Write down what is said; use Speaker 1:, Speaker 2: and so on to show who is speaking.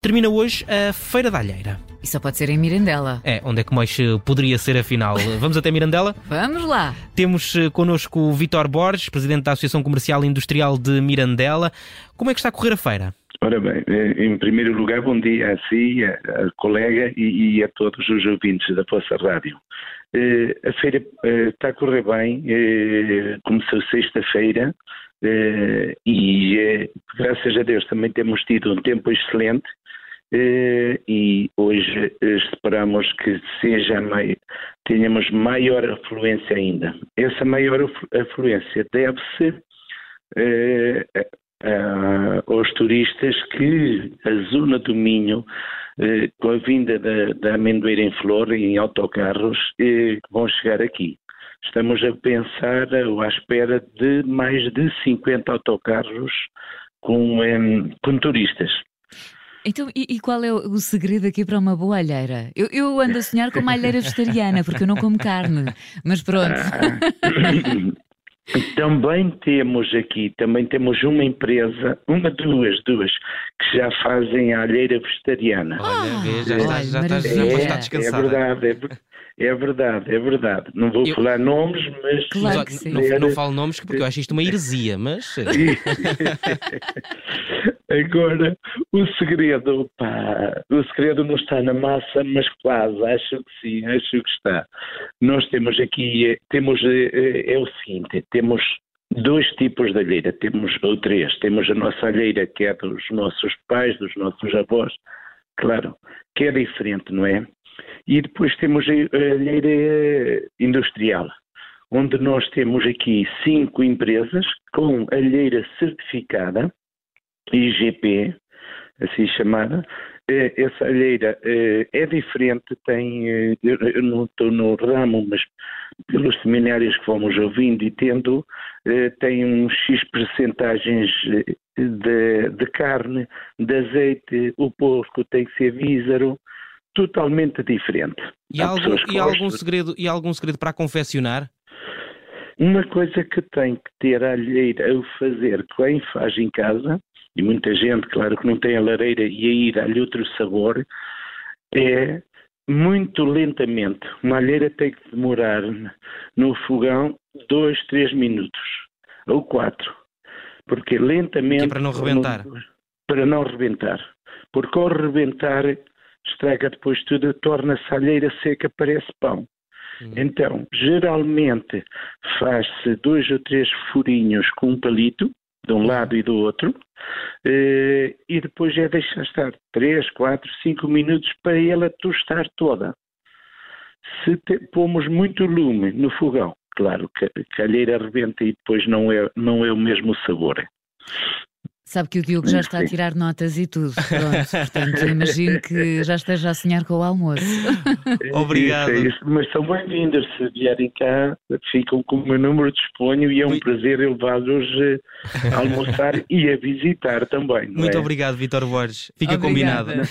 Speaker 1: Termina hoje a Feira da Alheira.
Speaker 2: E só pode ser em Mirandela.
Speaker 1: É, onde é que mais eh, poderia ser afinal? Vamos até Mirandela?
Speaker 2: Vamos lá!
Speaker 1: Temos eh, connosco o Vitor Borges, presidente da Associação Comercial e Industrial de Mirandela. Como é que está a correr a feira?
Speaker 3: Ora bem, eh, em primeiro lugar, bom dia a si, a, a colega e, e, a todos os ouvintes da vossa rádio. A feira está a correr bem, começou sexta-feira e, graças a Deus, também temos tido um tempo excelente eh, e hoje eh, esperamos que seja tenhamos maior afluência ainda. Essa maior afluência deve-se eh, aos turistas que a zona do Minho, com a vinda da, da amendoeira em flor em autocarros, vão chegar aqui. Estamos a pensar ou à espera de mais de 50 autocarros com, com turistas.
Speaker 2: Então, e, e, qual é o segredo aqui para uma boa alheira? Eu, eu ando a sonhar com uma alheira vegetariana, porque eu não como carne, mas pronto.
Speaker 3: Ah. Também temos aqui, também temos uma empresa, uma, duas, duas, que já fazem a alheira vegetariana.
Speaker 1: Olha, já, está, já, está, já, já está descansada.
Speaker 3: É verdade, é, é verdade, é verdade. Não vou eu... falar nomes, mas.
Speaker 2: Claro
Speaker 1: que sim. Não, não, não falo nomes porque eu acho isto uma heresia, mas.
Speaker 3: Agora, o segredo, pá, o segredo não está na massa, mas quase, acho que sim, acho que está. Nós temos aqui, temos, é, é o seguinte, temos dois tipos de alheira, temos, ou três, temos a nossa alheira que é dos nossos pais, dos nossos avós, claro, que é diferente, não é? E depois temos a alheira industrial, onde nós temos aqui cinco empresas com alheira certificada, IGP, assim chamada. Eh, essa alheira eh, é diferente, tem, eh, eu não estou no ramo, mas pelos seminários que fomos ouvindo e tendo, tem uns X percentagens de, de carne, de azeite, o porco tem que ser vísaro, totalmente diferente.
Speaker 1: E, há algum, e algum, segredo, e algum segredo para confeccionar?
Speaker 3: Uma coisa que tem que ter a alheira a fazer quem faz em casa, e muita gente, claro, que não tem a lareira e aí dá-lhe outro sabor, é muito lentamente. Uma alheira tem que demorar no fogão dois, três minutos, ou quatro. Porque lentamente. E
Speaker 1: para não rebentar.
Speaker 3: Para não rebentar. Porque ao rebentar estraga depois tudo, torna-se a alheira seca, parece pão. Hum. Então, geralmente faz-se dois ou três furinhos com um palito, de um lado e do outro, eh, e depois é deixar estar 3, 4, 5 minutos para ela tostar toda. Se te, pomos muito lume no fogão, claro que, a alheira arrebenta e depois não é, não é o mesmo sabor.
Speaker 2: Sabe que o Diogo já está a tirar notas e tudo. Pronto, portanto, imagino que já esteja a sonhar com o almoço.
Speaker 1: Obrigado.
Speaker 3: Isso, é isso, mas são bem-vindos. Se vierem cá, ficam com o meu número, disponho e é um Muito... prazer levá-los a almoçar e a visitar também.
Speaker 1: Muito
Speaker 3: é?
Speaker 1: obrigado, Vitor Borges. Fica Obrigada. combinado.